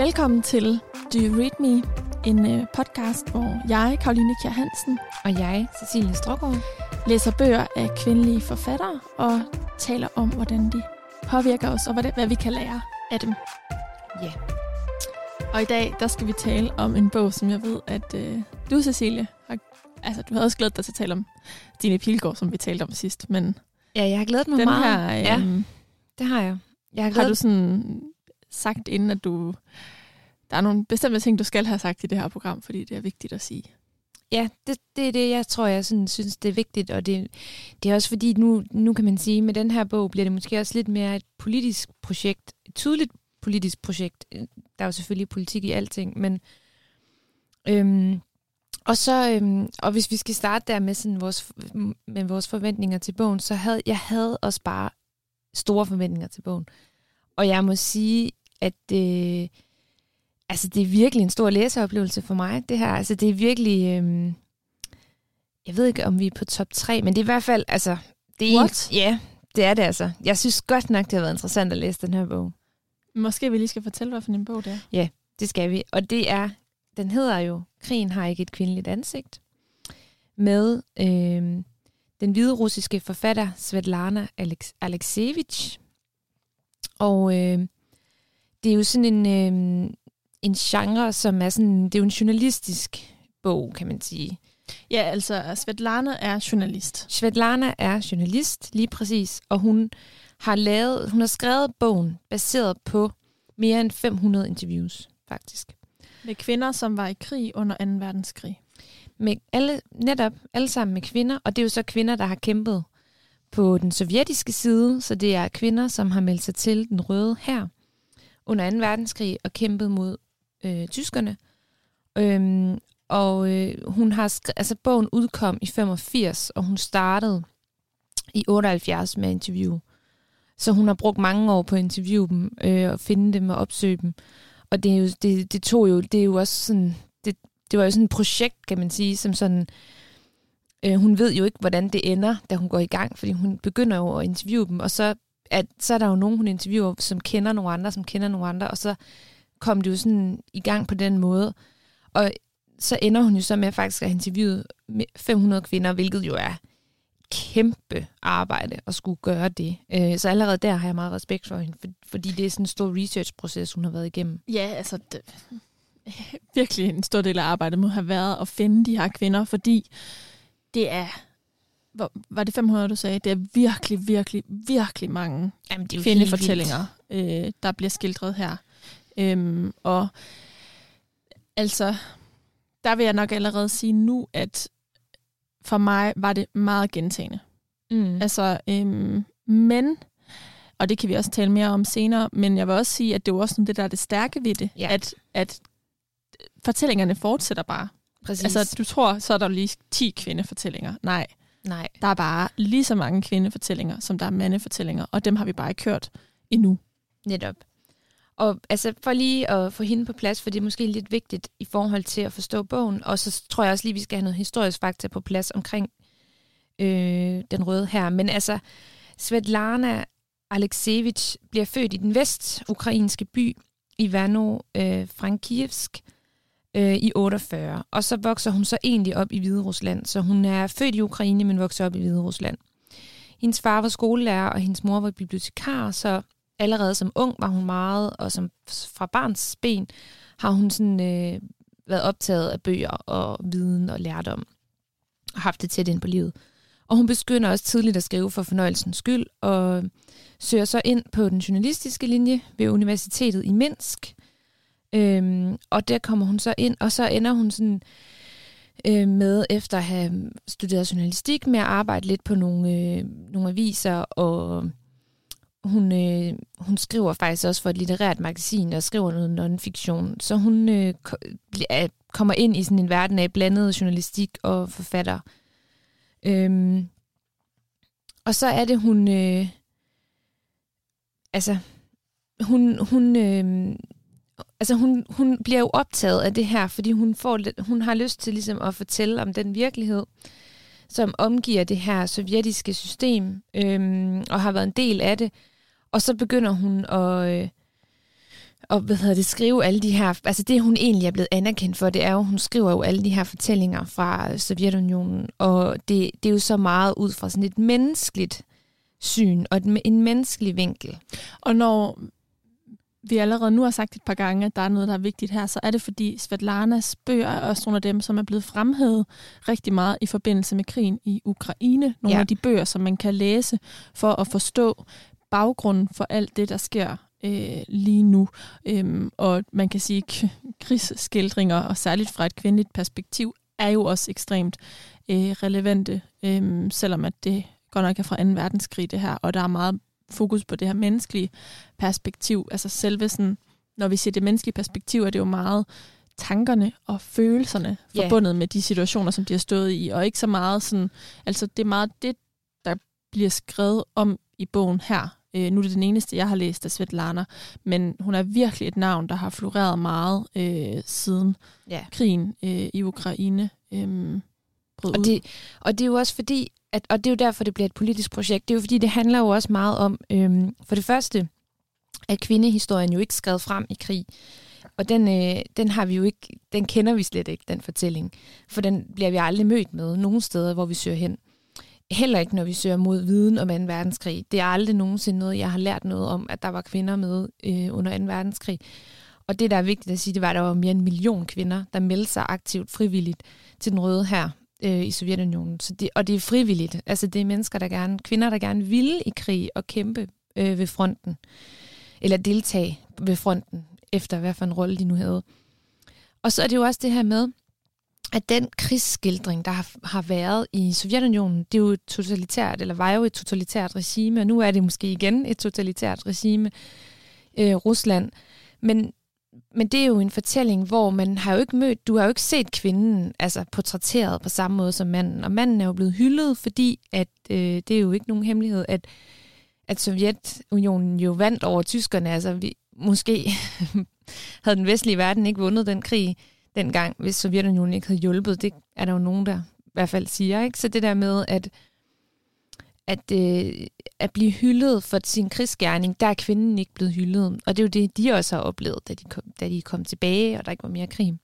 Velkommen til Do You Read Me, en øh, podcast, hvor jeg, Karoline Kjær Hansen, Og jeg, Cecilie Strågaard. læser bøger af kvindelige forfattere og taler om, hvordan de påvirker os, og hvad, vi kan lære af dem. Ja. Og i dag, der skal vi tale om en bog, som jeg ved, at øh, du, Cecilie, har, altså du havde også glædet dig til at tale om Dine Pilgaard, som vi talte om sidst, men Ja, jeg har glædet mig den meget. her, øh, ja, det har jeg. Jeg har, har glædet... du sådan sagt inden, at du... Der er nogle bestemte ting, du skal have sagt i det her program, fordi det er vigtigt at sige. Ja, det, det er det, jeg tror, jeg sådan, synes, det er vigtigt. Og det, det er også fordi, nu, nu kan man sige, med den her bog bliver det måske også lidt mere et politisk projekt. Et tydeligt politisk projekt. Der er jo selvfølgelig politik i alting, men... Øhm, og så, øhm, og hvis vi skal starte der med, sådan vores, med vores forventninger til bogen, så havde jeg havde også bare store forventninger til bogen. Og jeg må sige, at det, altså det er virkelig en stor læseoplevelse for mig, det her. Altså det er virkelig, øhm, jeg ved ikke, om vi er på top 3, men det er i hvert fald, altså, det er What? En, ja, det er det altså. Jeg synes godt nok, det har været interessant at læse den her bog. Måske vi lige skal fortælle, hvad for en bog det er. Det skal vi. Og det er, den hedder jo, Krigen har ikke et kvindeligt ansigt, med øhm, den hvide russiske forfatter Svetlana Alex- Alexievich. Og øh, det er jo sådan en, øh, en genre, som er sådan, det er jo en journalistisk bog, kan man sige. Ja, altså Svetlana er journalist. Svetlana er journalist, lige præcis, og hun har lavet, hun har skrevet bogen baseret på mere end 500 interviews, faktisk. Med kvinder, som var i krig under 2. verdenskrig. Med alle, netop alle sammen med kvinder, og det er jo så kvinder, der har kæmpet på den sovjetiske side, så det er kvinder, som har meldt sig til den røde her under 2. verdenskrig og kæmpet mod øh, tyskerne. Øhm, og øh, hun har skri- altså bogen udkom i 85, og hun startede i 78 med interview. Så hun har brugt mange år på at interviewe dem øh, og finde dem og opsøge dem. Og det, er jo, det, det tog jo, det er jo også sådan, det, det var jo sådan et projekt, kan man sige, som sådan, øh, hun ved jo ikke, hvordan det ender, da hun går i gang, fordi hun begynder jo at interviewe dem, og så, at, så er der jo nogen, hun interviewer, som kender nogle andre, som kender nogle andre, og så kom det jo sådan i gang på den måde. Og så ender hun jo så med at faktisk have interviewet 500 kvinder, hvilket jo er kæmpe arbejde at skulle gøre det. Øh, så allerede der har jeg meget respekt for hende, for- fordi det er sådan en stor research-proces, hun har været igennem. Ja, altså det, virkelig en stor del af arbejdet må have været at finde de her kvinder, fordi det er, hvor, var det 500, du sagde? Det er virkelig, virkelig, virkelig mange Jamen, det er kvindefortællinger, øh, der bliver skildret her. Øhm, og altså, der vil jeg nok allerede sige nu, at for mig var det meget gentagende. Mm. Altså, øhm, men, og det kan vi også tale mere om senere, men jeg vil også sige, at det er også sådan det, der er det stærke ved det, Ja. at, at fortællingerne fortsætter bare. Præcis. Altså, du tror, så er der lige 10 kvindefortællinger. Nej, Nej. der er bare lige så mange kvindefortællinger, som der er mandefortællinger, og dem har vi bare ikke hørt endnu. Netop. Og altså for lige at få hende på plads, for det er måske lidt vigtigt i forhold til at forstå bogen, og så tror jeg også lige, vi skal have noget historisk fakta på plads omkring øh, den røde her. Men altså, Svetlana Alexievich bliver født i den vestukrainske by Ivano øh, Frankivsk øh, i 48, og så vokser hun så egentlig op i Hvide Rusland. Så hun er født i Ukraine, men vokser op i Hvide Rusland. Hendes far var skolelærer, og hendes mor var bibliotekar, så allerede som ung var hun meget, og som fra barns ben har hun sådan, øh, været optaget af bøger og viden og lærdom, og haft det tæt ind på livet. Og hun begynder også tidligt at skrive for fornøjelsens skyld, og søger så ind på den journalistiske linje ved Universitetet i Minsk. Øhm, og der kommer hun så ind, og så ender hun sådan øh, med, efter at have studeret journalistik, med at arbejde lidt på nogle, øh, nogle aviser, og hun, øh, hun skriver faktisk også for et litterært magasin, og skriver noget non-fiktion. Så hun øh, kommer ind i sådan en verden af blandet journalistik og forfatter. Øhm, og så er det, hun... Øh, altså, hun, hun, øh, altså hun, hun bliver jo optaget af det her, fordi hun, får, lidt- hun har lyst til ligesom at fortælle om den virkelighed, som omgiver det her sovjetiske system, øhm, og har været en del af det. Og så begynder hun at, øh, og hvad hedder det, skrive alle de her, altså det hun egentlig er blevet anerkendt for, det er jo, hun skriver jo alle de her fortællinger fra Sovjetunionen, og det, det er jo så meget ud fra sådan et menneskeligt syn, og en menneskelig vinkel. Og når vi allerede nu har sagt et par gange, at der er noget, der er vigtigt her, så er det fordi Svetlanas bøger er også nogle af dem, som er blevet fremhævet rigtig meget i forbindelse med krigen i Ukraine. Nogle ja. af de bøger, som man kan læse for at forstå baggrunden for alt det, der sker øh, lige nu. Øhm, og man kan sige, at krigsskildringer, og særligt fra et kvindeligt perspektiv, er jo også ekstremt øh, relevante, øh, selvom at det godt nok er fra 2. verdenskrig det her, og der er meget fokus på det her menneskelige perspektiv. Altså selve sådan, når vi siger det menneskelige perspektiv, er det jo meget tankerne og følelserne yeah. forbundet med de situationer, som de har stået i, og ikke så meget sådan, altså det er meget det, der bliver skrevet om i bogen her. Øh, nu er det den eneste, jeg har læst af Svetlana, men hun er virkelig et navn, der har floreret meget øh, siden yeah. krigen øh, i Ukraine øh, brød og det, og det er jo også fordi, at, og det er jo derfor, det bliver et politisk projekt. Det er jo fordi, det handler jo også meget om, øhm, for det første, at kvindehistorien jo ikke skrevet frem i krig. Og den, øh, den har vi jo ikke, den kender vi slet ikke, den fortælling. For den bliver vi aldrig mødt med nogen steder, hvor vi søger hen. Heller ikke, når vi søger mod viden om 2. verdenskrig. Det er aldrig nogensinde noget, jeg har lært noget om, at der var kvinder med øh, under 2. verdenskrig. Og det, der er vigtigt at sige, det var, at der var mere end en million kvinder, der meldte sig aktivt frivilligt til den røde her øh, i Sovjetunionen. Så det, og det er frivilligt. Altså det er mennesker, der gerne, kvinder, der gerne vil i krig og kæmpe øh, ved fronten. Eller deltage ved fronten, efter hvad for en rolle de nu havde. Og så er det jo også det her med, at den krigsskildring, der har, har været i Sovjetunionen, det er jo totalitært, eller var jo et totalitært regime, og nu er det måske igen et totalitært regime, øh, Rusland. Men men det er jo en fortælling, hvor man har jo ikke mødt, du har jo ikke set kvinden altså portrætteret på samme måde som manden. Og manden er jo blevet hyldet, fordi at, øh, det er jo ikke nogen hemmelighed, at, at Sovjetunionen jo vandt over tyskerne. Altså vi, måske havde den vestlige verden ikke vundet den krig dengang, hvis Sovjetunionen ikke havde hjulpet. Det er der jo nogen, der i hvert fald siger. Ikke? Så det der med, at at, øh, at blive hyldet for sin krigsgerning, der er kvinden ikke blevet hyldet. Og det er jo det, de også har oplevet, da de kom, da de kom tilbage, og der ikke var mere krig.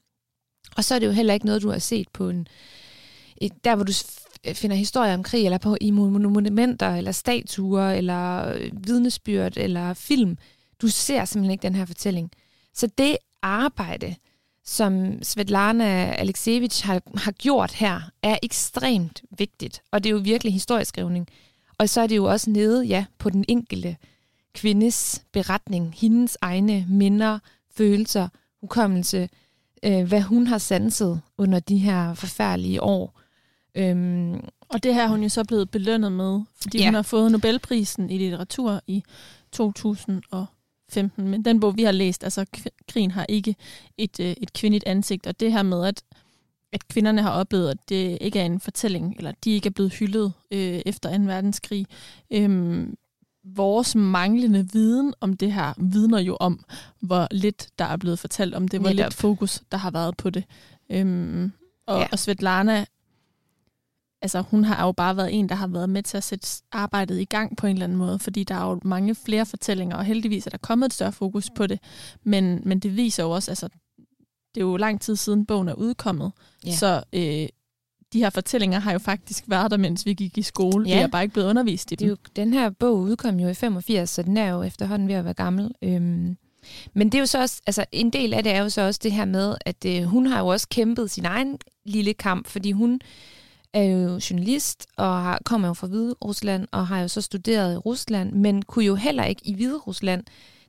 Og så er det jo heller ikke noget, du har set på en... Et, der, hvor du finder historier om krig, eller på i monumenter, eller statuer, eller øh, vidnesbyrd, eller film. Du ser simpelthen ikke den her fortælling. Så det arbejde, som Svetlana Alexievich har, har gjort her, er ekstremt vigtigt. Og det er jo virkelig historieskrivning. Og så er det jo også nede ja, på den enkelte kvindes beretning, hendes egne minder, følelser, hukommelse, øh, hvad hun har sanset under de her forfærdelige år. Øhm, og det her er hun jo så blevet belønnet med, fordi ja. hun har fået Nobelprisen i litteratur i 2015. Men den bog, vi har læst, altså Krigen har ikke et, øh, et kvindeligt ansigt, og det her med, at at kvinderne har oplevet, at det ikke er en fortælling, eller de ikke er blevet hyldet øh, efter 2. verdenskrig. Øhm, vores manglende viden om det her vidner jo om, hvor lidt der er blevet fortalt om det, hvor Netop. lidt fokus der har været på det. Øhm, og, ja. og Svetlana, altså hun har jo bare været en, der har været med til at sætte arbejdet i gang på en eller anden måde, fordi der er jo mange flere fortællinger, og heldigvis er der kommet et større fokus på det, men, men det viser jo også, altså det er jo lang tid siden bogen er udkommet. Ja. Så øh, de her fortællinger har jo faktisk været der, mens vi gik i skole. Ja. Vi er bare ikke blevet undervist i dem. Det jo, den her bog udkom jo i 85, så den er jo efterhånden ved at være gammel. Øhm, men det er jo så også, altså en del af det er jo så også det her med, at øh, hun har jo også kæmpet sin egen lille kamp, fordi hun er jo journalist og har, kommer jo fra Hvide Rusland og har jo så studeret i Rusland, men kunne jo heller ikke i Hvide Rusland,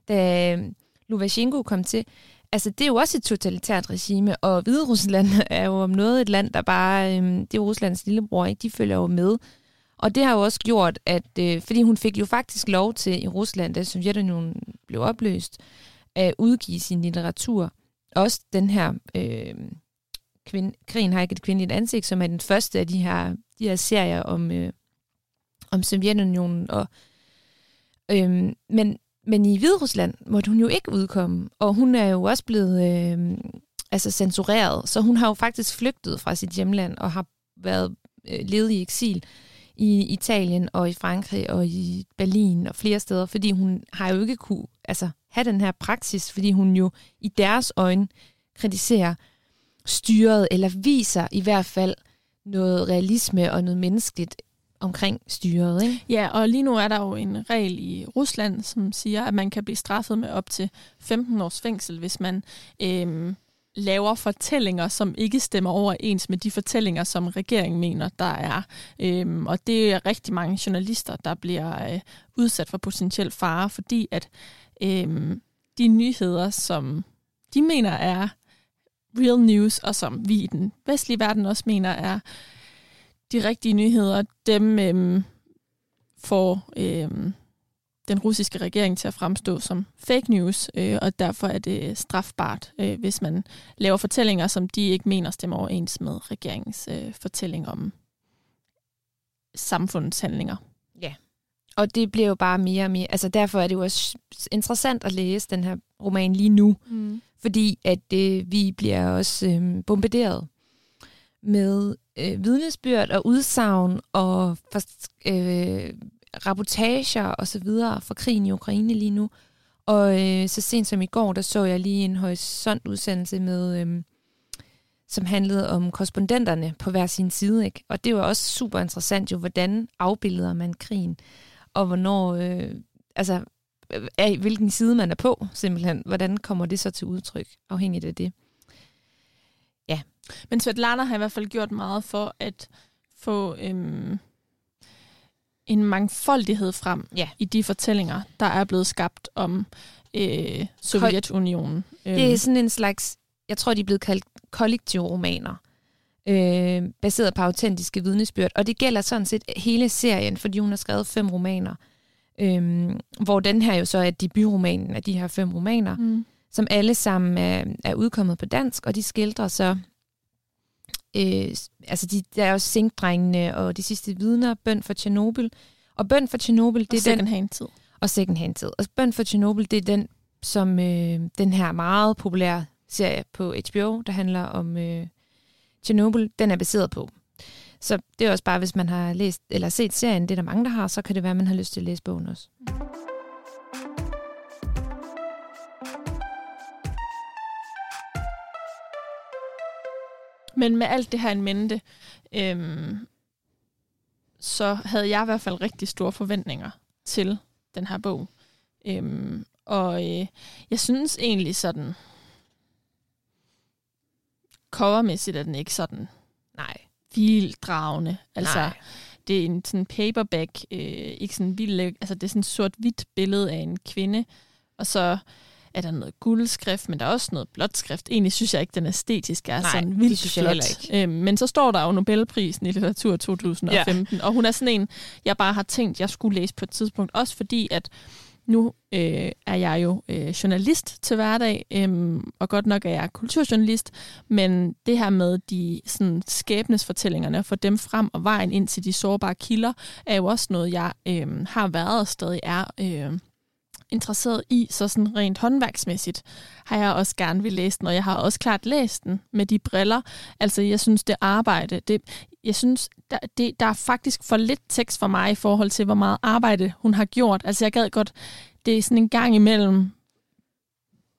da Lukashenko kom til, altså det er jo også et totalitært regime, og Hvide Rusland er jo om noget et land, der bare, øhm, det er Ruslands lillebror, ikke? de følger jo med. Og det har jo også gjort, at, øh, fordi hun fik jo faktisk lov til i Rusland, da Sovjetunionen blev opløst, at udgive sin litteratur. Også den her, øh, kvind, Krigen har ikke et kvindeligt ansigt, som er den første af de her, de her serier om, øh, om Sovjetunionen. Og, øh, men, men i Hviderusland måtte hun jo ikke udkomme, og hun er jo også blevet øh, altså censureret, så hun har jo faktisk flygtet fra sit hjemland og har været øh, levet i eksil i Italien og i Frankrig og i Berlin og flere steder, fordi hun har jo ikke kunne altså, have den her praksis, fordi hun jo i deres øjne kritiserer styret, eller viser i hvert fald noget realisme og noget menneskeligt omkring styret. Ikke? Ja, og lige nu er der jo en regel i Rusland, som siger, at man kan blive straffet med op til 15 års fængsel, hvis man øh, laver fortællinger, som ikke stemmer overens med de fortællinger, som regeringen mener, der er. Øhm, og det er rigtig mange journalister, der bliver øh, udsat for potentiel fare, fordi at øhm, de nyheder, som de mener er real news, og som vi i den vestlige verden også mener er de rigtige nyheder, dem øhm, får øhm, den russiske regering til at fremstå som fake news, øh, og derfor er det strafbart, øh, hvis man laver fortællinger, som de ikke mener stemmer overens med regeringens øh, fortælling om samfundets handlinger. Ja, og det bliver jo bare mere og mere, altså derfor er det jo også interessant at læse den her roman lige nu, mm. fordi at øh, vi bliver også øh, bombarderet med øh, vidnesbyrd og udsagn og for, øh, rapportager og så videre fra krigen i Ukraine lige nu. Og øh, så sent som i går, der så jeg lige en horisontudsendelse med, øh, som handlede om korrespondenterne på hver sin side. Ikke? Og det var også super interessant jo, hvordan afbilder man krigen, og hvornår, øh, altså øh, af hvilken side man er på, simpelthen. Hvordan kommer det så til udtryk, afhængigt af det. Men Svetlana har i hvert fald gjort meget for at få øhm, en mangfoldighed frem ja. i de fortællinger, der er blevet skabt om øh, Sovjetunionen. Det er sådan en slags, jeg tror, de er blevet kaldt kollektive romaner, øh, baseret på autentiske vidnesbyrd. Og det gælder sådan set hele serien, fordi hun har skrevet fem romaner. Øh, hvor den her jo så er debutromanen af de her fem romaner, mm. som alle sammen er, er udkommet på dansk, og de skildrer så øh, altså de, der er også Sinkdrengene og De sidste vidner, Bøn for Tjernobyl. Og Bøn for Tjernobyl, det er second den... Hand tid. Og second hand tid. Og Bøn for Tjernobyl, det er den, som øh, den her meget populære serie på HBO, der handler om øh, Tjernobyl, den er baseret på. Så det er også bare, hvis man har læst eller set serien, det er der mange, der har, så kan det være, at man har lyst til at læse bogen også. Men med alt det her en mente, øhm, så havde jeg i hvert fald rigtig store forventninger til den her bog. Øhm, og øh, jeg synes egentlig sådan, covermæssigt er den ikke sådan, nej, vildt dragende. Altså, nej. det er en sådan paperback, øh, ikke sådan vildt, altså det er sådan et sort-hvidt billede af en kvinde, og så er der noget guldskrift, men der er også noget blåt skrift. Egentlig synes jeg ikke, den æstetisk er Nej, sådan vildt synes flot. Ikke. Øhm, men så står der jo Nobelprisen i litteratur 2015, ja. og hun er sådan en, jeg bare har tænkt, jeg skulle læse på et tidspunkt, også fordi at nu øh, er jeg jo øh, journalist til hverdag, øh, og godt nok er jeg kulturjournalist, men det her med de sådan, skæbnesfortællingerne, for dem frem og vejen ind til de sårbare kilder, er jo også noget, jeg øh, har været og stadig er øh, interesseret i, så sådan rent håndværksmæssigt har jeg også gerne vil læse den, og jeg har også klart læst den med de briller. Altså, jeg synes, det arbejde, det, jeg synes, der, det, der er faktisk for lidt tekst for mig i forhold til, hvor meget arbejde hun har gjort. Altså, jeg gad godt, det er sådan en gang imellem,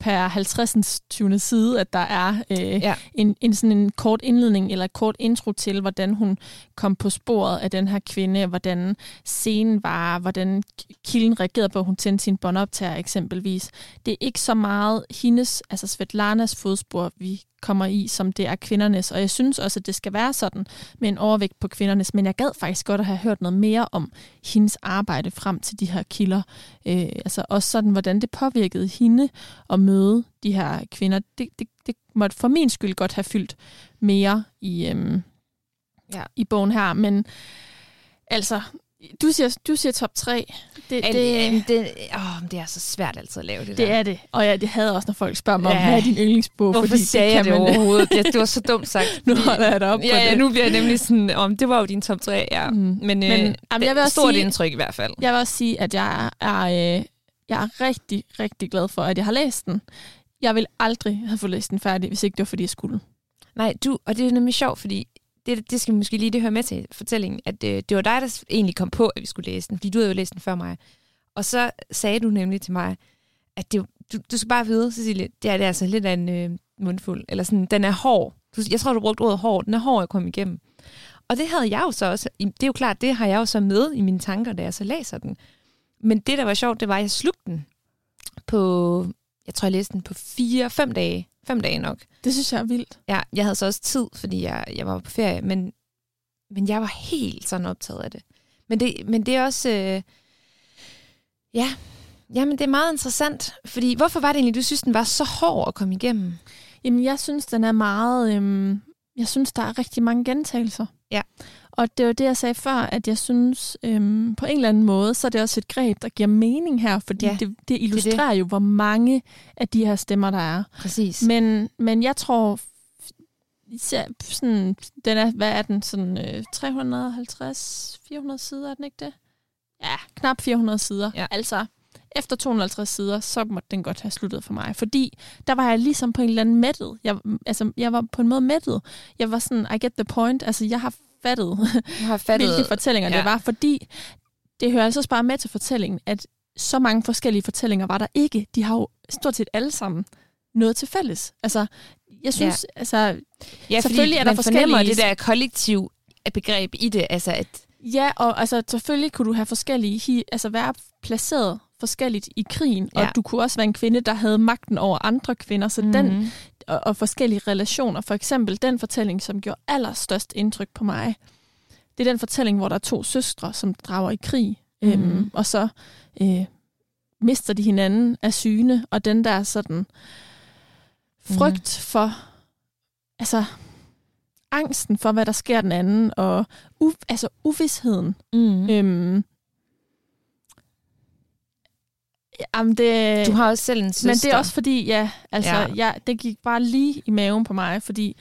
per 50. 20. side, at der er øh, ja. en, en, sådan en kort indledning eller kort intro til, hvordan hun kom på sporet af den her kvinde, hvordan scenen var, hvordan kilden reagerede på, at hun tændte sin båndoptager eksempelvis. Det er ikke så meget hendes, altså Svetlanas fodspor, vi kommer i, som det er kvindernes. Og jeg synes også, at det skal være sådan med en overvægt på kvindernes. Men jeg gad faktisk godt at have hørt noget mere om hendes arbejde frem til de her kilder. Øh, altså også sådan, hvordan det påvirkede hende at møde de her kvinder. Det, det, det måtte for min skyld godt have fyldt mere i, øhm, ja. i bogen her. Men altså, du siger, du siger top 3. Det, det, det, det, åh, det er så svært altid at lave det Det der. er det. Og ja, det havde også, når folk spørger mig, ja. hvad er din yndlingsbog? Hvorfor fordi sagde det jeg det man... overhovedet? Ja, det var så dumt sagt. nu holder jeg det op ja, ja, nu bliver jeg nemlig sådan, om det var jo din top 3, ja. Mm. Men, Men øh, jamen, jeg vil også stort sige, indtryk i hvert fald. Jeg vil også sige, at jeg er, øh, jeg er rigtig, rigtig glad for, at jeg har læst den. Jeg vil aldrig have fået læst den færdig, hvis ikke det var, fordi jeg skulle. Nej, du, og det er nemlig sjovt, fordi det, det skal måske lige det høre med til fortællingen, at øh, det var dig, der egentlig kom på, at vi skulle læse den, fordi du havde jo læst den før mig. Og så sagde du nemlig til mig, at det, du, du skal bare vide, Cecilie, det er, det er altså lidt af en øh, mundfuld, eller sådan, den er hård. Du, jeg tror, du brugte ordet hård. Den er hård at komme igennem. Og det havde jeg jo så også, det er jo klart, det har jeg jo så med i mine tanker, da jeg så læser den. Men det, der var sjovt, det var, at jeg slugte den på, jeg tror, jeg læste den på fire, fem dage. Fem dage nok. Det synes jeg er vildt. Ja, jeg havde så også tid, fordi jeg, jeg var på ferie, men, men jeg var helt sådan optaget af det. Men det, men det er også, øh, ja, jamen det er meget interessant, fordi hvorfor var det egentlig, du synes, den var så hård at komme igennem? Jamen, jeg synes, den er meget... Øhm, jeg synes, der er rigtig mange gentagelser. Ja. Og det var det, jeg sagde før, at jeg synes, øhm, på en eller anden måde, så er det også et greb, der giver mening her, fordi Ja, det, det illustrerer det det. jo, hvor mange af de her stemmer, der er. Præcis. Men, men jeg tror, især sådan, den er, hvad er den, sådan øh, 350-400 sider, er den ikke det? Ja, knap 400 sider. Ja. Altså, efter 250 sider, så måtte den godt have sluttet for mig. Fordi der var jeg ligesom på en eller anden mættet. Jeg, altså, jeg var på en måde mættet. Jeg var sådan, I get the point. Altså, jeg har fattet, har fattet, hvilke fortællinger ja. det var. Fordi det hører altså også bare med til fortællingen, at så mange forskellige fortællinger var der ikke. De har jo stort set alle sammen noget til fælles. Altså, jeg synes, ja. altså, ja, selvfølgelig er der man fornemmer forskellige- det der kollektiv begreb i det, altså at, Ja, og altså, selvfølgelig kunne du have forskellige, altså være placeret forskelligt i krigen, ja. Og du kunne også være en kvinde, der havde magten over andre kvinder, så mm. den, og, og forskellige relationer. For eksempel den fortælling, som gjorde allerstørst indtryk på mig, det er den fortælling, hvor der er to søstre, som drager i krig, mm. øhm, Mhm. og så øh, mister de hinanden af syne, og den der sådan frygt for, altså angsten for, hvad der sker den anden, og u- altså uvidsheden. mm. Øhm, jamen det, du har også selv en søster. men det er også fordi, ja, altså, Ja. ja. Det gik bare lige i maven på mig, fordi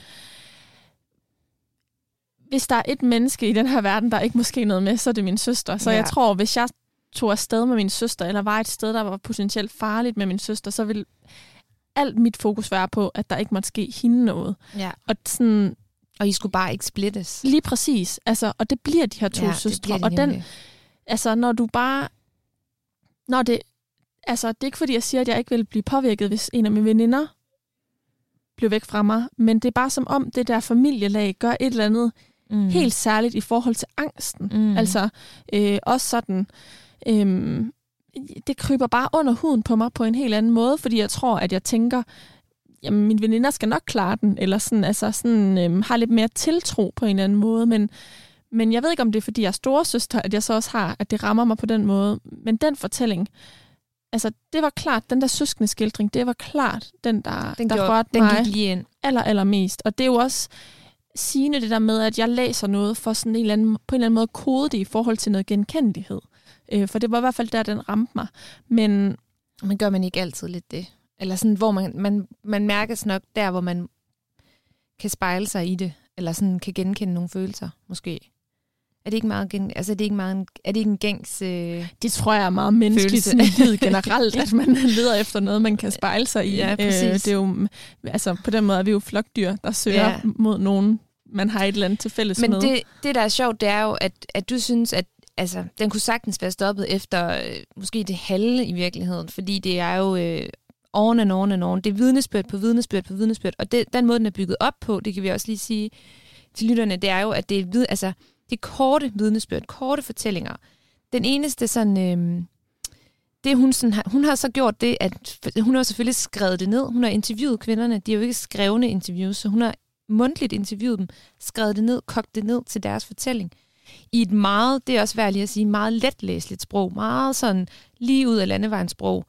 hvis der er et menneske i den her verden, der ikke måske noget med, så er det min søster. Så Ja. jeg tror, hvis jeg tog afsted med min søster, eller var et sted, der var potentielt farligt med min søster, så ville alt mit fokus være på, at der ikke måtte ske hende noget. Ja. Og sådan, Og I skulle bare ikke splittes. lige præcis, altså, og det bliver de her to ja, søstre. de og den, altså, når du bare... Når det, altså, det er ikke fordi, jeg siger, at jeg ikke vil blive påvirket, hvis en af mine veninder blev væk fra mig, men det er bare som om, det der familielag gør et eller andet mm. helt særligt i forhold til angsten. Mm. Altså, øh, også sådan... Øh, det kryber bare under huden på mig på en helt anden måde, fordi jeg tror, at jeg tænker, jamen, mine veninder skal nok klare den, eller sådan, altså sådan, øhm, har lidt mere tiltro på en eller anden måde, men, men jeg ved ikke, om det er, fordi jeg er storesøster, at jeg så også har, at det rammer mig på den måde. Men den fortælling, altså det var klart, den der søskende skildring, det var klart den, der, den, der gjorde, rørte den mig gik lige ind. aller, allermest. Og det er jo også sigende det der med, at jeg læser noget for sådan en eller anden, på en eller anden måde kode det i forhold til noget genkendelighed. Øh, for det var i hvert fald der, den ramte mig. Men Men gør man ikke altid lidt det? Eller sådan, hvor man, man, man mærkes nok der, hvor man kan spejle sig i det, eller sådan kan genkende nogle følelser, måske. Er det ikke meget, gen, altså er det ikke meget, en- er det ikke en gængs... Øh, det tror jeg er meget menneskeligt sådan livet generelt, at man leder efter noget, man kan spejle sig i. Ja, præcis. Øh, det er jo, altså, på den måde er vi jo flokdyr, der søger Ja. mod nogen, man har et eller andet til fælles Men med. det, det, der er sjovt, det er jo, at, at du synes, at altså, den kunne sagtens være stoppet efter øh, måske det halve i virkeligheden, fordi det er jo øh, oven and on and on. Det er vidnesbyrd på vidnesbyrd på vidnesbyrd, og det, den måde, den er bygget op på, det kan vi også lige sige til lytterne, det er jo, at det er, vid, altså, de korte vidnesbyrd, korte fortællinger. Den eneste sådan... Øh, det hun, sådan har, hun har så gjort det, at hun har selvfølgelig skrevet det ned. Hun har interviewet kvinderne. De er jo ikke skrevne interviews, så hun har mundtligt interviewet dem, skrevet det ned, kogt det ned til deres fortælling. I et meget, det er også værd lige at sige, meget letlæseligt sprog. Meget sådan lige ud af landevejens sprog.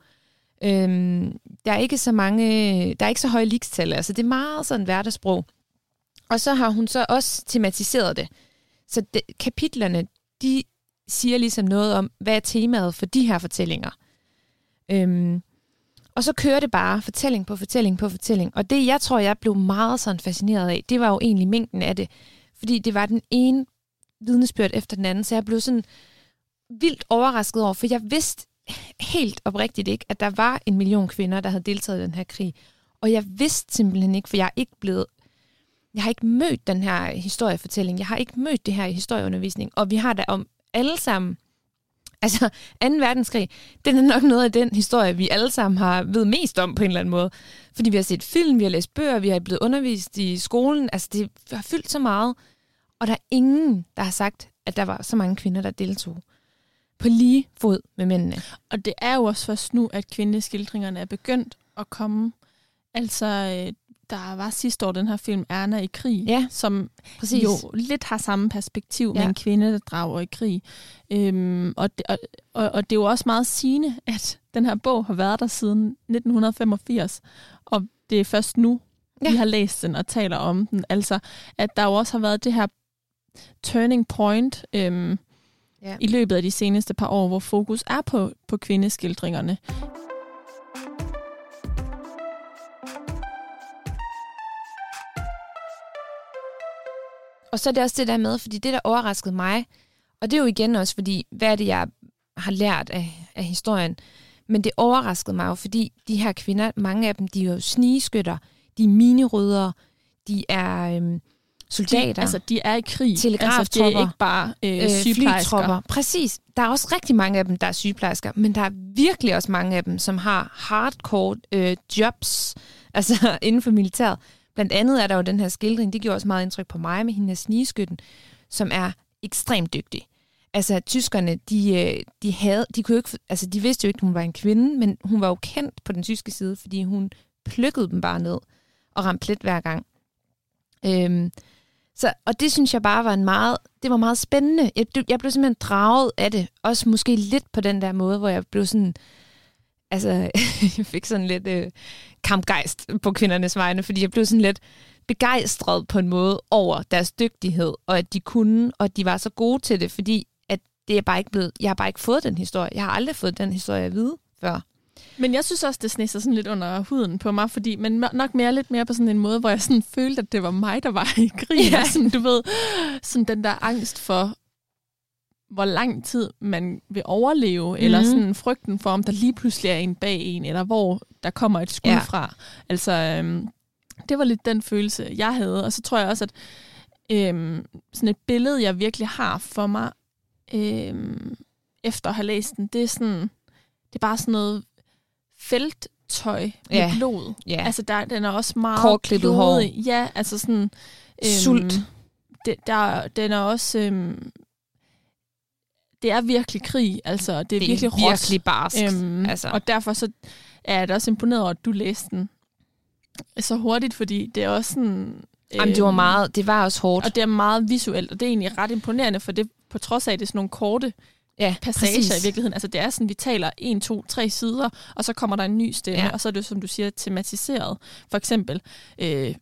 Øhm, der er ikke så mange, der er ikke så høje likstal, altså det er meget sådan hverdagssprog. Og så har hun så også tematiseret det. Så det, kapitlerne, de siger ligesom noget om, hvad er temaet for de her fortællinger. Øhm, og så kører det bare fortælling på fortælling på fortælling. Og det, jeg tror, jeg blev meget sådan fascineret af, det var jo egentlig mængden af det. Fordi det var den ene vidnesbyrd efter den anden, så jeg blev sådan vildt overrasket over, for jeg vidste helt oprigtigt ikke, at der var en million kvinder, der havde deltaget i den her krig. Og jeg vidste simpelthen ikke, for jeg er ikke blevet jeg har ikke mødt den her historiefortælling, jeg har ikke mødt det her i historieundervisning, og vi har da om alle sammen, altså 2. verdenskrig, det er nok noget af den historie, vi alle sammen har ved mest om på en eller anden måde. Fordi vi har set film, vi har læst bøger, vi har blevet undervist i skolen, altså det har fyldt så meget, og der er ingen, der har sagt, at der var så mange kvinder, der deltog på lige fod med mændene. Og det er jo også først nu, at kvindeskildringerne er begyndt at komme. Altså, øh, der var sidste år den her film Erna i krig, Ja, som præcis. jo lidt har samme perspektiv Ja. med en kvinde, der drager i krig. Øhm, og, det, og, og, det er jo også meget sigende, at den her bog har været der siden 1985, og det er først nu. Ja. vi har læst den og taler om den. Altså, at der jo også har været det her turning point øhm, Ja. i løbet af de seneste par år, hvor fokus er på, på kvindeskildringerne. Og så er det også det der med, fordi det, der overraskede mig, og det er jo igen også, fordi hvad er det, jeg har lært af, af historien, men det overraskede mig jo, fordi de her kvinder, mange af dem, de er jo snigeskytter, de er mineryddere, de er øhm, soldater, De, altså, de er i krig. Altså, det Telegraftropper. er ikke bare øh, øh, sygeplejersker. Præcis. Der er også rigtig mange af dem, der er sygeplejersker, men der er virkelig også mange af dem, som har hardcore øh, jobs, altså inden for militæret. Blandt andet er der jo den her skildring, det gjorde også meget indtryk på mig med hende her snigeskytten, som er ekstremt dygtig. Altså, tyskerne, de, øh, de, havde, de, kunne jo ikke, altså, de vidste jo ikke, at hun var en kvinde, men hun var jo kendt på den tyske side, fordi hun plukkede dem bare ned og ramte plet hver gang. Øhm, så, og det synes jeg bare var en meget, det var meget spændende. Jeg, jeg blev simpelthen draget af det. Også måske lidt på den der måde, hvor jeg blev sådan, altså, jeg fik sådan lidt øh, kampgejst på kvindernes vegne, fordi jeg blev sådan lidt begejstret på en måde over deres dygtighed, og at de kunne, og at de var så gode til det, fordi at det er bare ikke blevet, jeg har bare ikke fået den historie. Jeg har aldrig fået den historie at vide før. Men jeg synes også, det snisser sådan lidt under huden på mig, fordi, men nok mere lidt mere på sådan en måde, hvor jeg sådan følte, at det var mig, der var i krig. Ja. Sådan, du ved, sådan den der angst for, hvor lang tid man vil overleve, mm. eller Mhm. sådan frygten for, om der lige pludselig er en bag en, eller hvor der kommer et skud Ja. fra. Altså, øhm, det var lidt den følelse, jeg havde. Og så tror jeg også, at øhm, sådan et billede, jeg virkelig har for mig, øhm, efter at have læst den, det er sådan, det er bare sådan noget felttøj med Ja. blod. Ja. Altså, der, den er også meget Kortklippet hår. Ja, altså sådan... Øhm, Sult. Det, der, den er også... Øhm, det er virkelig krig, altså. Det er, det er virkelig råt. virkelig barsk. Øhm, altså. Og derfor så er jeg da også imponeret over, at du læste den så hurtigt, fordi det er også sådan... Jamen, det var øhm, meget, det var også hårdt. Og det er meget visuelt, og det er egentlig ret imponerende, for det på trods af, at det er sådan nogle korte ja, passager præcis. i virkeligheden. Altså det er sådan, vi taler en, to, tre sider, og så kommer der en ny stemme, ja. og så er det, som du siger, tematiseret. For eksempel øh,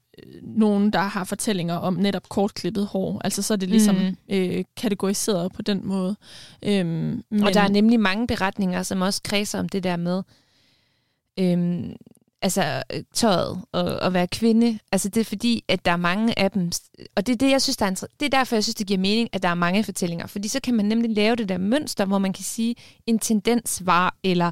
nogen, der har fortællinger om netop kortklippet hår. Altså så er det ligesom mm. øh, kategoriseret på den måde. Øhm, men, Og der er nemlig mange beretninger, som også kredser om det der med, øhm, altså øh, tøjet og at være kvinde. Altså det er fordi, at der er mange af dem, og det er det, jeg synes, der er, det er derfor, jeg synes, det giver mening, at der er mange fortællinger. Fordi så kan man nemlig lave det der mønster, hvor man kan sige, en tendens var, eller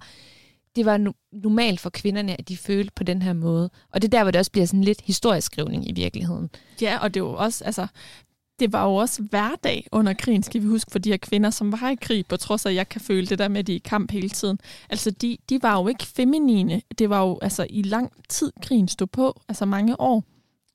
det var no- normalt for kvinderne, at de følte på den her måde. Og det er der, hvor det også bliver sådan lidt historieskrivning i virkeligheden. Ja, og det er jo også, altså, det var jo også hverdag under krigen, skal vi huske, for de her kvinder, som var i krig, på trods af, at jeg kan føle det der med, at de er i kamp hele tiden. Altså, de, de var jo ikke feminine. Det var jo altså i lang tid, krigen stod på, altså mange år.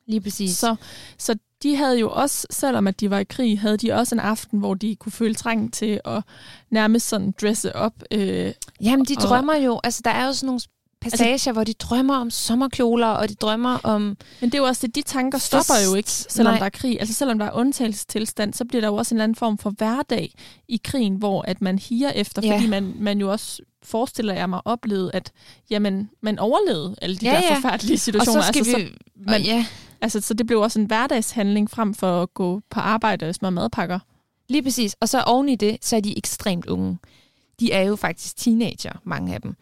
Lige præcis. Så, så de havde jo også, selvom at de var i krig, havde de også en aften, hvor de kunne føle trang til at nærmest sådan dresse op. Øh, Jamen, de Og- drømmer jo, altså der er jo sådan nogle passager, altså, hvor de drømmer om sommerkjoler, og de drømmer om... men det er jo også det, de tanker stopper jo ikke, selvom Nej. Der er krig. Altså selvom der er undtagelsestilstand, så bliver der jo også en eller anden form for hverdag i krigen, hvor at man higer efter, Ja. fordi man, man jo også forestiller jeg mig oplevede, at jamen, man overlevede alle de Ja, der ja. forfærdelige Og situationer. så skal altså, vi... så, man, man- ja, altså, så det blev også en hverdagshandling frem for at gå på arbejde og smøre madpakker. lige præcis. Og så oven i det, så er de ekstremt unge. De er jo faktisk teenager, mange af dem.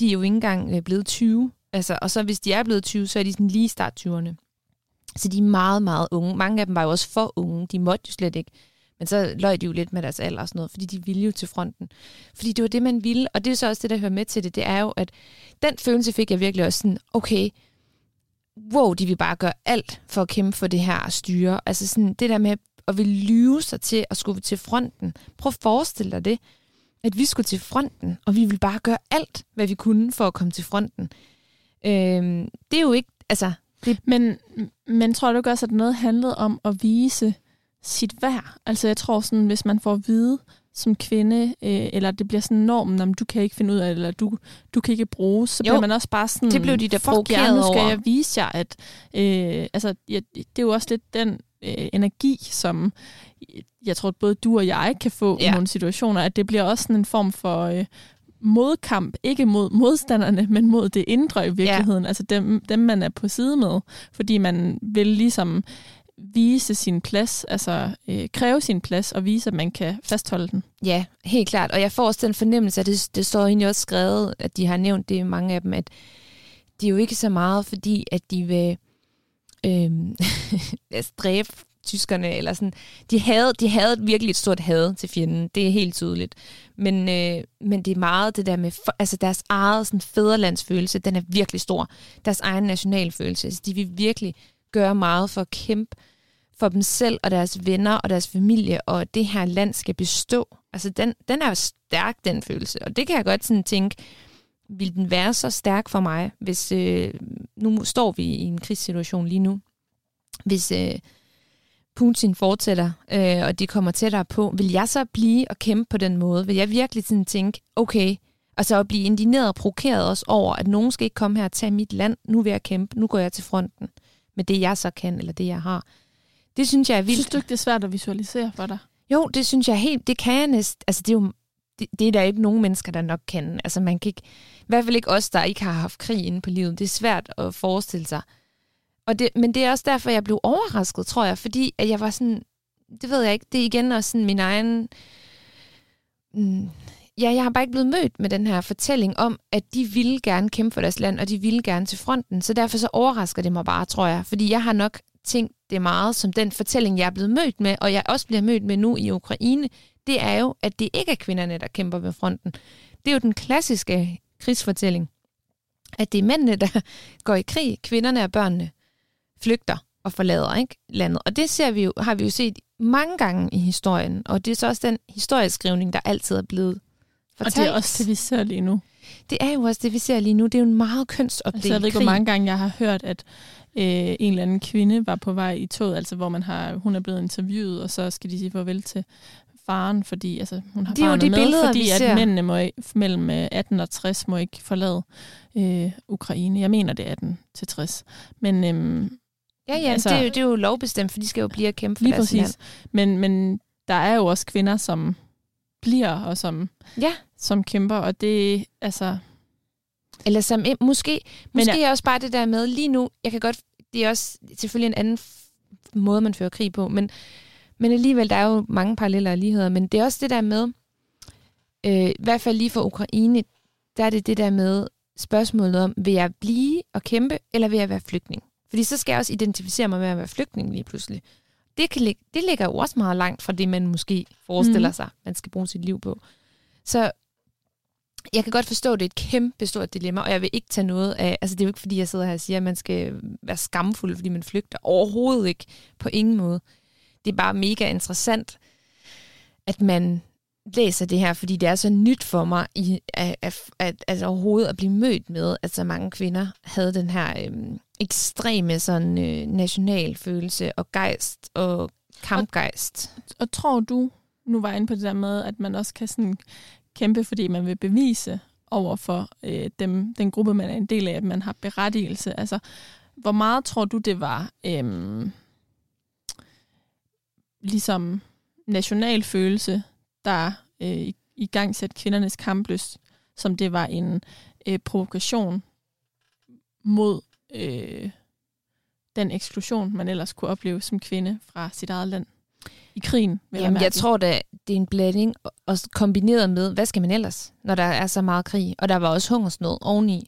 De er jo ikke engang øh, blevet 20. Altså, og så hvis de er blevet 20, så er de sådan lige start 20'erne. Så de er meget, meget unge. Mange af dem var jo også for unge. De måtte jo slet ikke. Men så løj de jo lidt med deres alder og sådan noget, fordi de ville jo til fronten. Fordi det var det, man ville. Og det er så også det, der hører med til det. Det er jo, at den følelse fik jeg virkelig også sådan, okay, wow, de vil bare gøre alt for at kæmpe for det her styre. Altså sådan det der med at vil lyve sig til at skulle til fronten. Prøv at forestille dig det, at vi skulle til fronten, og vi vil bare gøre alt, hvad vi kunne for at komme til fronten. Øhm, det er jo ikke, altså... Det... Men, men tror du ikke også, at noget handlede om at vise sit værd? Altså jeg tror sådan, hvis man får at vide som kvinde, øh, eller det bliver sådan normen, om du kan ikke finde ud af eller du, du kan ikke bruge, så jo, bliver man også bare sådan, det blev de der provokeret nu skal jeg vise jer, at øh, altså, ja, det er jo også lidt den øh, energi, som jeg tror, at både du og jeg kan få ja. i nogle situationer, at det bliver også sådan en form for øh, modkamp, ikke mod modstanderne, men mod det indre i virkeligheden, ja. altså dem, dem, man er på side med, fordi man vil ligesom vise sin plads, altså øh, kræve sin plads og vise, at man kan fastholde den. Ja, helt klart. Og jeg får også den fornemmelse, at det, det står egentlig også skrevet, at de har nævnt det, mange af dem, at de er jo ikke så meget, fordi at de vil øh, dræbe tyskerne, eller sådan. De havde, de havde virkelig et stort had til fjenden, det er helt tydeligt. Men, øh, men det er meget det der med, altså deres eget sådan, fæderlandsfølelse, den er virkelig stor. Deres egen nationalfølelse. Altså, de vil virkelig gøre meget for at kæmpe for dem selv og deres venner og deres familie, og det her land skal bestå. Altså, den, den er jo stærk, den følelse. Og det kan jeg godt sådan tænke, vil den være så stærk for mig, hvis øh, nu står vi i en krigssituation lige nu, hvis øh, Putin fortsætter, øh, og de kommer tættere på, vil jeg så blive og kæmpe på den måde? Vil jeg virkelig sådan tænke, okay, og så at blive indigneret og provokeret også over, at nogen skal ikke komme her og tage mit land, nu vil jeg kæmpe, nu går jeg til fronten med det, jeg så kan, eller det, jeg har. Det synes jeg er vildt. Synes du ikke, det er svært at visualisere for dig? Jo, det synes jeg helt, det kan jeg næst. Altså, det er jo det, det er der ikke nogen mennesker, der nok kan. Altså, man kan ikke, i hvert fald ikke os, der ikke har haft krig inde på livet. Det er svært at forestille sig. Og det, men det er også derfor, jeg blev overrasket, tror jeg, fordi at jeg var sådan, det ved jeg ikke, det er igen også sådan min egen... Mm, ja, jeg har bare ikke blevet mødt med den her fortælling om, at de ville gerne kæmpe for deres land, og de ville gerne til fronten. Så derfor så overrasker det mig bare, tror jeg. Fordi jeg har nok tænkt det meget som den fortælling, jeg er blevet mødt med, og jeg også bliver mødt med nu i Ukraine, det er jo, at det ikke er kvinderne, der kæmper ved fronten. Det er jo den klassiske krigsfortælling, at det er mændene, der går i krig, kvinderne og børnene flygter og forlader ikke, landet. Og det ser vi jo, har vi jo set mange gange i historien, og det er så også den historieskrivning, der altid er blevet fortalt. Og det er også det, vi ser lige nu. Det er jo også det, vi ser lige nu. Det er jo en meget kønsopdelt altså, Jeg ved ikke, hvor mange gange jeg har hørt, at øh, en eller anden kvinde var på vej i toget, altså hvor man har, hun er blevet interviewet, og så skal de sige farvel til faren, fordi altså, hun har det er jo de med, billeder, fordi at ser. mændene må, mellem 18 øh, og 60 må ikke forlade øh, Ukraine. Jeg mener, det er 18 til 60. Men, øhm, ja, ja, altså, det, er jo, det er jo lovbestemt, for de skal jo blive at kæmpe for lige deres præcis. land. Men, men der er jo også kvinder, som bliver, og som, ja. Som kæmper, og det altså... Eller som, måske, måske ja. også bare det der med, lige nu, jeg kan godt, det er også selvfølgelig en anden måde, man fører krig på, men, men alligevel, der er jo mange paralleller og ligheder, men det er også det der med, øh, i hvert fald lige for Ukraine, der er det det der med spørgsmålet om, vil jeg blive og kæmpe, eller vil jeg være flygtning? Fordi så skal jeg også identificere mig med at være flygtning lige pludselig det, kan det ligger jo også meget langt fra det, man måske forestiller mm. sig, man skal bruge sit liv på. Så jeg kan godt forstå, at det er et kæmpe stort dilemma, og jeg vil ikke tage noget af, altså det er jo ikke fordi, jeg sidder her og siger, at man skal være skamfuld, fordi man flygter. Overhovedet ikke, på ingen måde. Det er bare mega interessant, at man læser det her, fordi det er så nyt for mig, i, at, at, at, at overhovedet at blive mødt med, at så mange kvinder havde den her øhm, ekstreme sådan, øh, nationalfølelse og gejst og kampgejst. Og, og tror du, nu var jeg inde på det der med, at man også kan sådan kæmpe, fordi man vil bevise over for øh, dem, den gruppe, man er en del af, at man har berettigelse. Altså, hvor meget tror du, det var øh, ligesom nationalfølelse, der øh, i, i gang satte kvindernes kampløs, som det var en øh, provokation mod øh, den eksklusion, man ellers kunne opleve som kvinde fra sit eget land i krigen. Jamen, jeg, jeg tror, det, det er en blanding, og kombineret med, hvad skal man ellers, når der er så meget krig? Og der var også hungersnød oveni.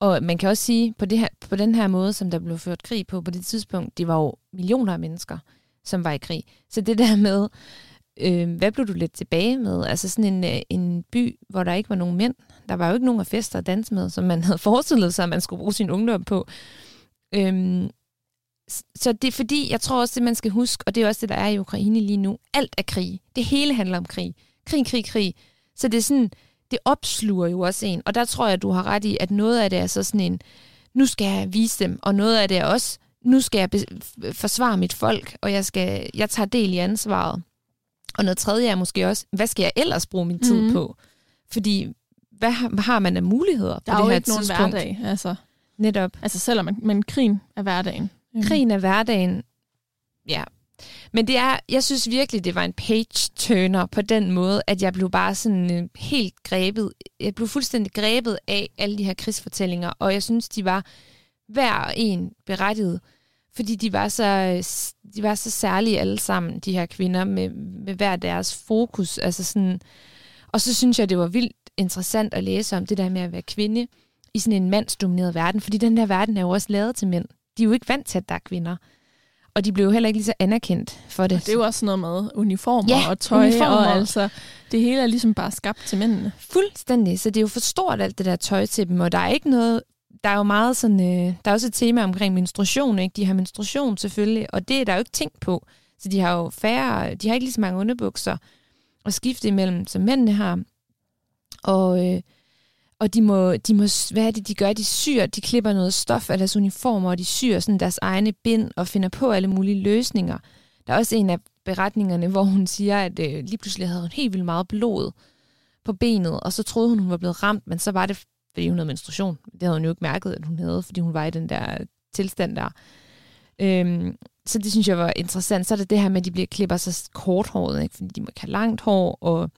Og man kan også sige, på, det her, på den her måde, som der blev ført krig på på det tidspunkt, det var jo millioner af mennesker, som var i krig. Så det der med, øh, hvad blev du lidt tilbage med? Altså sådan en, øh, en by, hvor der ikke var nogen mænd. Der var jo ikke nogen af fester at danse med, som man havde forestillet sig, at man skulle bruge sin ungdom på. Øhm, så det er fordi, jeg tror også, det man skal huske, og det er også det, der er i Ukraine lige nu, alt er krig. Det hele handler om krig. Krig, krig, krig. Så det er sådan, det opsluger jo også en. Og der tror jeg, du har ret i, at noget af det er så sådan en, nu skal jeg vise dem, og noget af det er også, nu skal jeg forsvare mit folk, og jeg, skal, jeg tager del i ansvaret. Og noget tredje er måske også, hvad skal jeg ellers bruge min tid mm. på? Fordi, hvad, hvad har man af muligheder der på det her tidspunkt? Der er jo ikke nogen hverdag, altså. Netop. Altså selvom man, men krigen er hverdagen. Mm. Krigen er hverdagen, ja. Men det er, jeg synes virkelig, det var en page-turner på den måde, at jeg blev bare sådan øh, helt grebet. Jeg blev fuldstændig grebet af alle de her krigsfortællinger, og jeg synes, de var hver en berettiget, fordi de var så, øh, de var så særlige alle sammen, de her kvinder, med, med hver deres fokus. Altså sådan, og så synes jeg, det var vildt interessant at læse om det der med at være kvinde i sådan en mandsdomineret verden, fordi den der verden er jo også lavet til mænd. De er jo ikke vant til, at der er kvinder. Og de blev jo heller ikke lige så anerkendt for det. Og det er jo også noget med uniformer ja, og tøj, uniformer. og altså, det hele er ligesom bare skabt til mændene. Fuldstændig, så det er jo for stort alt det der tøj til dem, og der er ikke noget, der er jo meget sådan, øh, der er også et tema omkring menstruation, ikke? De har menstruation selvfølgelig, og det er der jo ikke tænkt på. Så de har jo færre, de har ikke lige så mange underbukser at skifte imellem, som mændene har. Og, øh, og de må, de må, hvad er det, de gør? De syr, de klipper noget stof af deres uniformer, og de syr sådan deres egne bind og finder på alle mulige løsninger. Der er også en af beretningerne, hvor hun siger, at øh, lige pludselig havde hun helt vildt meget blod på benet, og så troede hun, hun var blevet ramt, men så var det, fordi hun havde menstruation. Det havde hun jo ikke mærket, at hun havde, fordi hun var i den der tilstand der. Øhm, så det synes jeg var interessant. Så er det det her med, at de bliver klipper så korthåret, ikke? fordi de må ikke have langt hår, og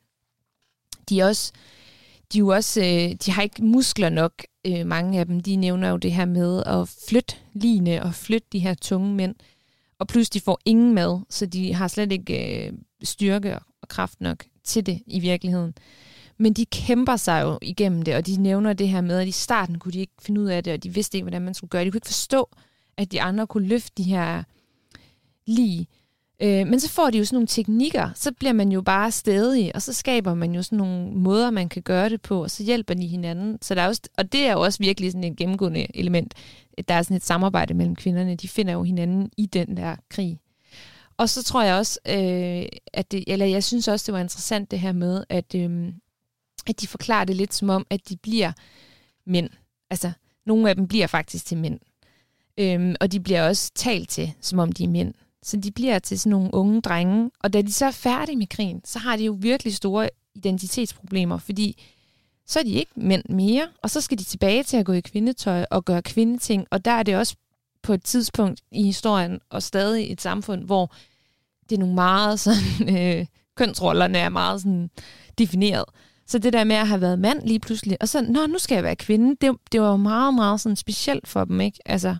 de er også de, jo også, øh, de har ikke muskler nok, øh, mange af dem. De nævner jo det her med at flytte line og flytte de her tunge mænd. Og plus de får ingen mad, så de har slet ikke øh, styrke og kraft nok til det i virkeligheden. Men de kæmper sig jo igennem det, og de nævner det her med, at i starten kunne de ikke finde ud af det, og de vidste ikke, hvordan man skulle gøre det. De kunne ikke forstå, at de andre kunne løfte de her lige. Øh, men så får de jo sådan nogle teknikker, så bliver man jo bare stedig, og så skaber man jo sådan nogle måder, man kan gøre det på, og så hjælper de hinanden. Så der er også, og det er jo også virkelig sådan et gennemgående element. Der er sådan et samarbejde mellem kvinderne, de finder jo hinanden i den der krig. Og så tror jeg også, øh, at det, eller jeg synes også, det var interessant det her med, at, øh, at de forklarer det lidt som om, at de bliver mænd. Altså, nogle af dem bliver faktisk til mænd. Øhm, og de bliver også talt til, som om de er mænd. Så de bliver til sådan nogle unge drenge. Og da de så er færdige med krigen, så har de jo virkelig store identitetsproblemer, fordi så er de ikke mænd mere, og så skal de tilbage til at gå i kvindetøj og gøre kvindeting. Og der er det også på et tidspunkt i historien, og stadig et samfund, hvor det er nogle meget sådan, øh, kønsrollerne er meget sådan defineret. Så det der med at have været mand lige pludselig, og så, nå, nu skal jeg være kvinde, det, det var jo meget, meget sådan specielt for dem, ikke? Altså,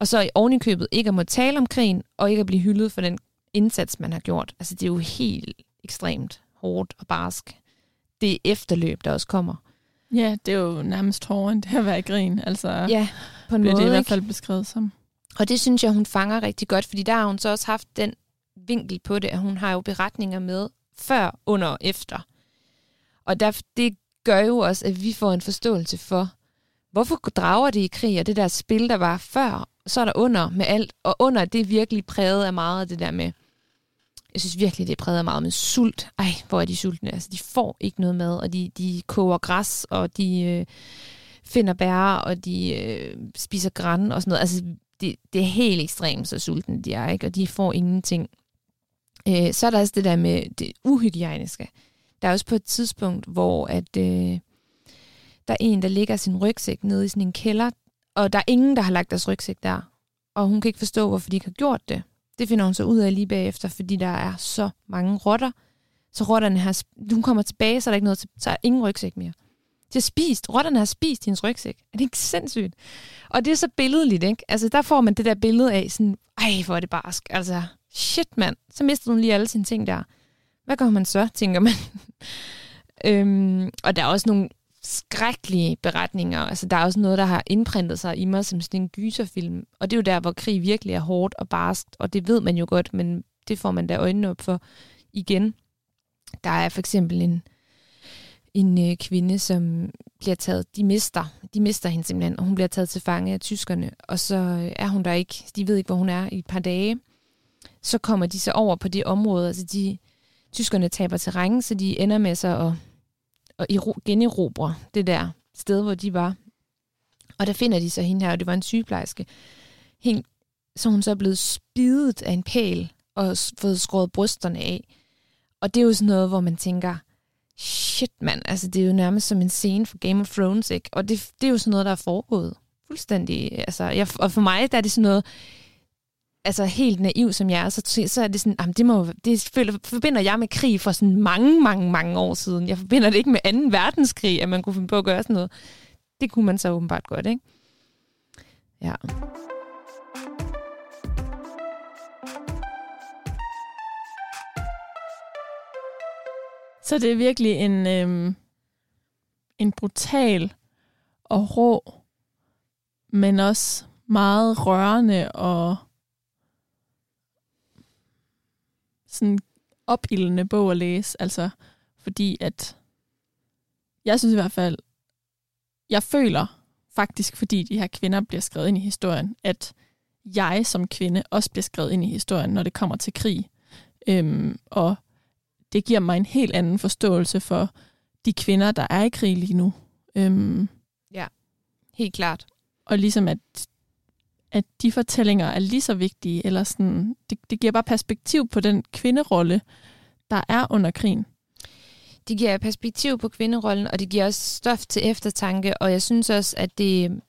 og så i ovenikøbet ikke at må tale om krigen, og ikke at blive hyldet for den indsats, man har gjort. Altså det er jo helt ekstremt hårdt og barsk. Det er efterløb, der også kommer. Ja, det er jo nærmest hårdere end det at være i grin. Altså, ja, på en måde, det i hvert fald beskrevet som. Og det synes jeg, hun fanger rigtig godt, fordi der har hun så også haft den vinkel på det, at hun har jo beretninger med før, under og efter. Og der, det gør jo også, at vi får en forståelse for, hvorfor drager det i krig, og det der spil, der var før, så er der under med alt, og under det er virkelig præget af meget af det der med, jeg synes virkelig, det er præget af meget med sult. Ej, hvor er de sultne. Altså, de får ikke noget mad, og de, de koger græs, og de øh, finder bær, og de øh, spiser græn og sådan noget. Altså, det, det er helt ekstremt, så sultne de er, ikke? og de får ingenting. Øh, så er der også det der med det uhygiejniske. Der er også på et tidspunkt, hvor at, øh, der er en, der ligger sin rygsæk nede i sådan en kælder, og der er ingen, der har lagt deres rygsæk der. Og hun kan ikke forstå, hvorfor de ikke har gjort det. Det finder hun så ud af lige bagefter, fordi der er så mange rotter. Så rotterne har, hun kommer tilbage, så er der ikke noget, så er ingen rygsæk mere. De har spist, rotterne har spist hendes rygsæk. Er det ikke sindssygt? Og det er så billedligt, ikke? Altså, der får man det der billede af sådan, ej, hvor er det barsk. Altså, shit, mand. Så mister hun lige alle sine ting der. Hvad gør man så, tænker man? øhm, og der er også nogle skrækkelige beretninger. Altså, der er også noget, der har indprintet sig i mig som sådan en gyserfilm. Og det er jo der, hvor krig virkelig er hårdt og barsk, og det ved man jo godt, men det får man da øjnene op for igen. Der er for eksempel en, en øh, kvinde, som bliver taget, de mister, de mister hende simpelthen, og hun bliver taget til fange af tyskerne, og så øh, er hun der ikke, de ved ikke, hvor hun er i et par dage. Så kommer de så over på det område, altså de, tyskerne taber terræn, så de ender med sig at, og generobre det der sted, hvor de var. Og der finder de så hende her, og det var en sygeplejerske. Hende, så hun så er blevet spidet af en pæl og fået skåret brysterne af. Og det er jo sådan noget, hvor man tænker, shit mand, altså det er jo nærmest som en scene fra Game of Thrones, ikke? Og det, det er jo sådan noget, der er foregået fuldstændig. Altså, jeg, og for mig der er det sådan noget, altså helt naiv som jeg er, så, så er det sådan, jamen det, må, det føler, forbinder jeg med krig for sådan mange, mange, mange år siden. Jeg forbinder det ikke med 2. verdenskrig, at man kunne finde på at gøre sådan noget. Det kunne man så åbenbart godt, ikke? Ja. Så det er virkelig en, øhm, en brutal og rå, men også meget rørende og sådan opildende bog at læse. Altså, fordi at jeg synes i hvert fald, jeg føler faktisk, fordi de her kvinder bliver skrevet ind i historien, at jeg som kvinde også bliver skrevet ind i historien, når det kommer til krig. Øhm, og det giver mig en helt anden forståelse for de kvinder, der er i krig lige nu. Øhm, ja, helt klart. Og ligesom at, at de fortællinger er lige så vigtige, eller sådan, det, det giver bare perspektiv på den kvinderolle, der er under krigen. Det giver perspektiv på kvinderollen, og det giver også stof til eftertanke, og jeg synes også, at det øhm,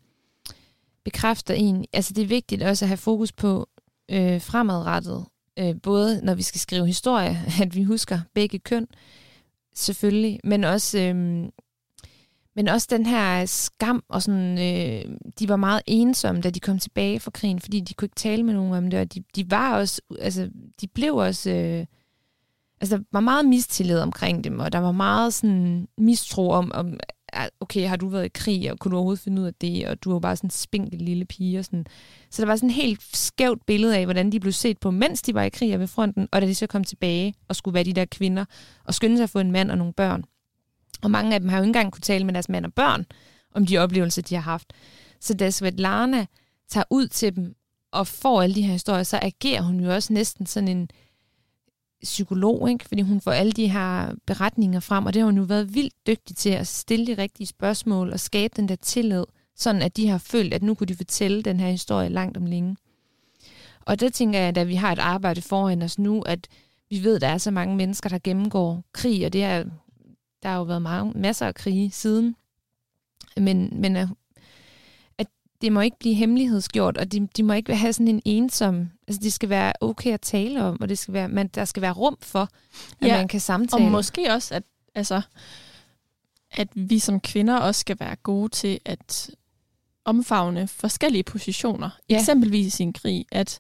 bekræfter en, altså det er vigtigt også at have fokus på øh, fremadrettet, øh, både når vi skal skrive historie, at vi husker begge køn, selvfølgelig, men også, øh, men også den her skam, og sådan, øh, de var meget ensomme, da de kom tilbage fra krigen, fordi de kunne ikke tale med nogen om det, og de, de var også, altså, de blev også, øh, altså, der var meget mistillid omkring dem, og der var meget sådan mistro om, om ah, okay, har du været i krig, og kunne du overhovedet finde ud af det, og du var bare sådan en spinkel lille pige. Og sådan. Så der var sådan et helt skævt billede af, hvordan de blev set på, mens de var i krig ved fronten, og da de så kom tilbage og skulle være de der kvinder, og skynde sig at få en mand og nogle børn. Og mange af dem har jo ikke engang kunne tale med deres mand og børn, om de oplevelser, de har haft. Så da Svetlana tager ud til dem og får alle de her historier, så agerer hun jo også næsten sådan en, psykolog, ikke? fordi hun får alle de her beretninger frem, og det har hun jo været vildt dygtig til at stille de rigtige spørgsmål og skabe den der tillid, sådan at de har følt, at nu kunne de fortælle den her historie langt om længe. Og det tænker jeg, at vi har et arbejde foran os nu, at vi ved, at der er så mange mennesker, der gennemgår krig, og det er, der har jo været mange, masser af krige siden. Men, men det må ikke blive hemmelighedsgjort, og de, de må ikke have sådan en ensom... Altså, det skal være okay at tale om, og det skal være, man, der skal være rum for, at ja, man kan samtale. Og måske også, at, altså, at vi som kvinder også skal være gode til at omfavne forskellige positioner. Ja. Eksempelvis i en krig, at,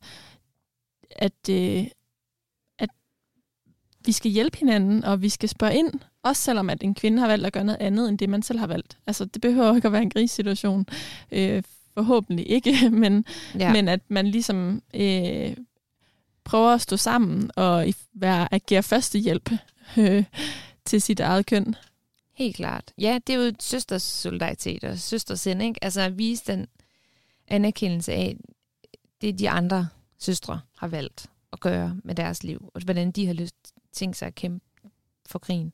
at, øh, at vi skal hjælpe hinanden, og vi skal spørge ind, også selvom at en kvinde har valgt at gøre noget andet, end det man selv har valgt. Altså, det behøver ikke at være en krigssituation. Øh, forhåbentlig ikke, men, ja. men at man ligesom øh, prøver at stå sammen og være, agere førstehjælp øh, til sit eget køn. Helt klart. Ja, det er jo søsters solidaritet og søsters sind, ikke? Altså at vise den anerkendelse af, det de andre søstre har valgt at gøre med deres liv, og hvordan de har lyst tænkt sig at kæmpe for krigen.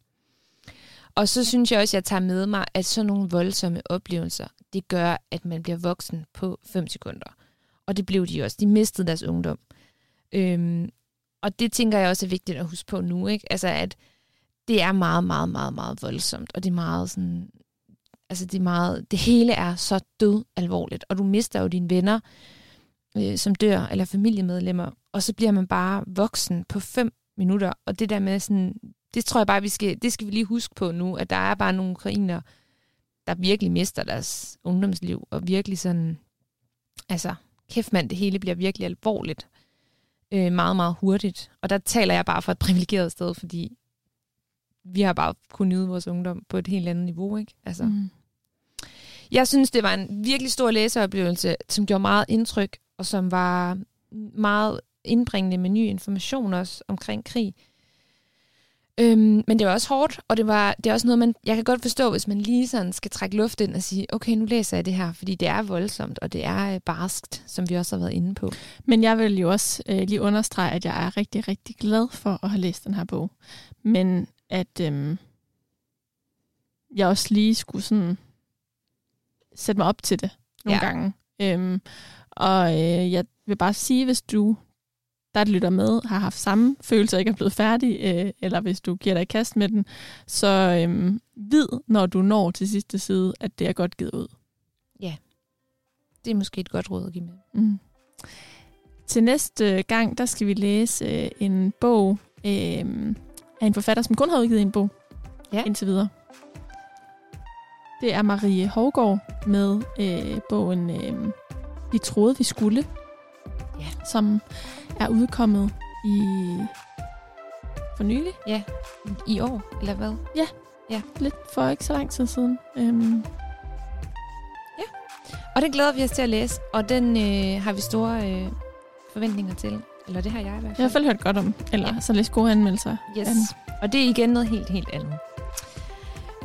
Og så synes jeg også, at jeg tager med mig, at sådan nogle voldsomme oplevelser, det gør, at man bliver voksen på 5 sekunder. Og det blev de også. De mistede deres ungdom. Øhm, og det tænker jeg også er vigtigt at huske på nu, ikke? Altså, at det er meget, meget, meget, meget voldsomt, og det er meget sådan, altså det er meget, det hele er så død alvorligt, og du mister jo dine venner, øh, som dør, eller familiemedlemmer, og så bliver man bare voksen på fem minutter, og det der med sådan, det tror jeg bare, vi skal, det skal vi lige huske på nu, at der er bare nogle ukrainer, der virkelig mister deres ungdomsliv, og virkelig sådan, altså, kæft mand, det hele bliver virkelig alvorligt, øh, meget, meget hurtigt. Og der taler jeg bare fra et privilegeret sted, fordi vi har bare kunnet nyde vores ungdom på et helt andet niveau, ikke? Altså. Mm. Jeg synes, det var en virkelig stor læseoplevelse, som gjorde meget indtryk, og som var meget indbringende med ny information også omkring krig. Øhm, men det var også hårdt, og det, var, det er også noget, man, jeg kan godt forstå, hvis man lige sådan skal trække luft ind og sige, okay, nu læser jeg det her, fordi det er voldsomt, og det er øh, barskt, som vi også har været inde på. Men jeg vil jo også øh, lige understrege, at jeg er rigtig, rigtig glad for at have læst den her bog. Men at øh, jeg også lige skulle sådan sætte mig op til det nogle ja. gange. Øhm, og øh, jeg vil bare sige, hvis du, der lytter med, har haft samme følelse og ikke er blevet færdig, øh, eller hvis du giver dig i kast med den, så øh, vid, når du når til sidste side, at det er godt givet ud. Det er måske et godt råd at give med. Mm. Til næste gang, der skal vi læse øh, en bog øh, af en forfatter, som kun har udgivet en bog Ja. indtil videre. Det er Marie Hovgaard med øh, bogen øh, Vi troede, vi skulle, Ja. som er udkommet i for nylig. I år, eller hvad? Lidt for ikke så lang tid siden. Øhm, Og den glæder vi os til at læse, og den øh, har vi store øh, forventninger til. Eller det har jeg i hvert jeg har i fald. hvert fald hørt godt om, eller Ja. ja. så læst gode anmeldelser. Yes. den. Og det er igen noget helt, helt andet.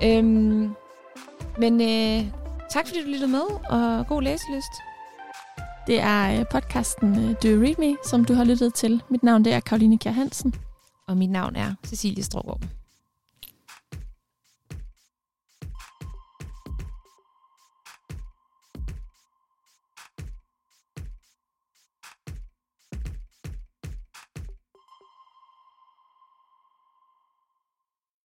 Øhm, men øh, tak fordi du lyttede med, og god læselyst. Det er øh, podcasten øh, Do You Read Me, som du har lyttet til. Mit navn det er Karoline Kjær Hansen. Og mit navn er Cecilie Strågaard.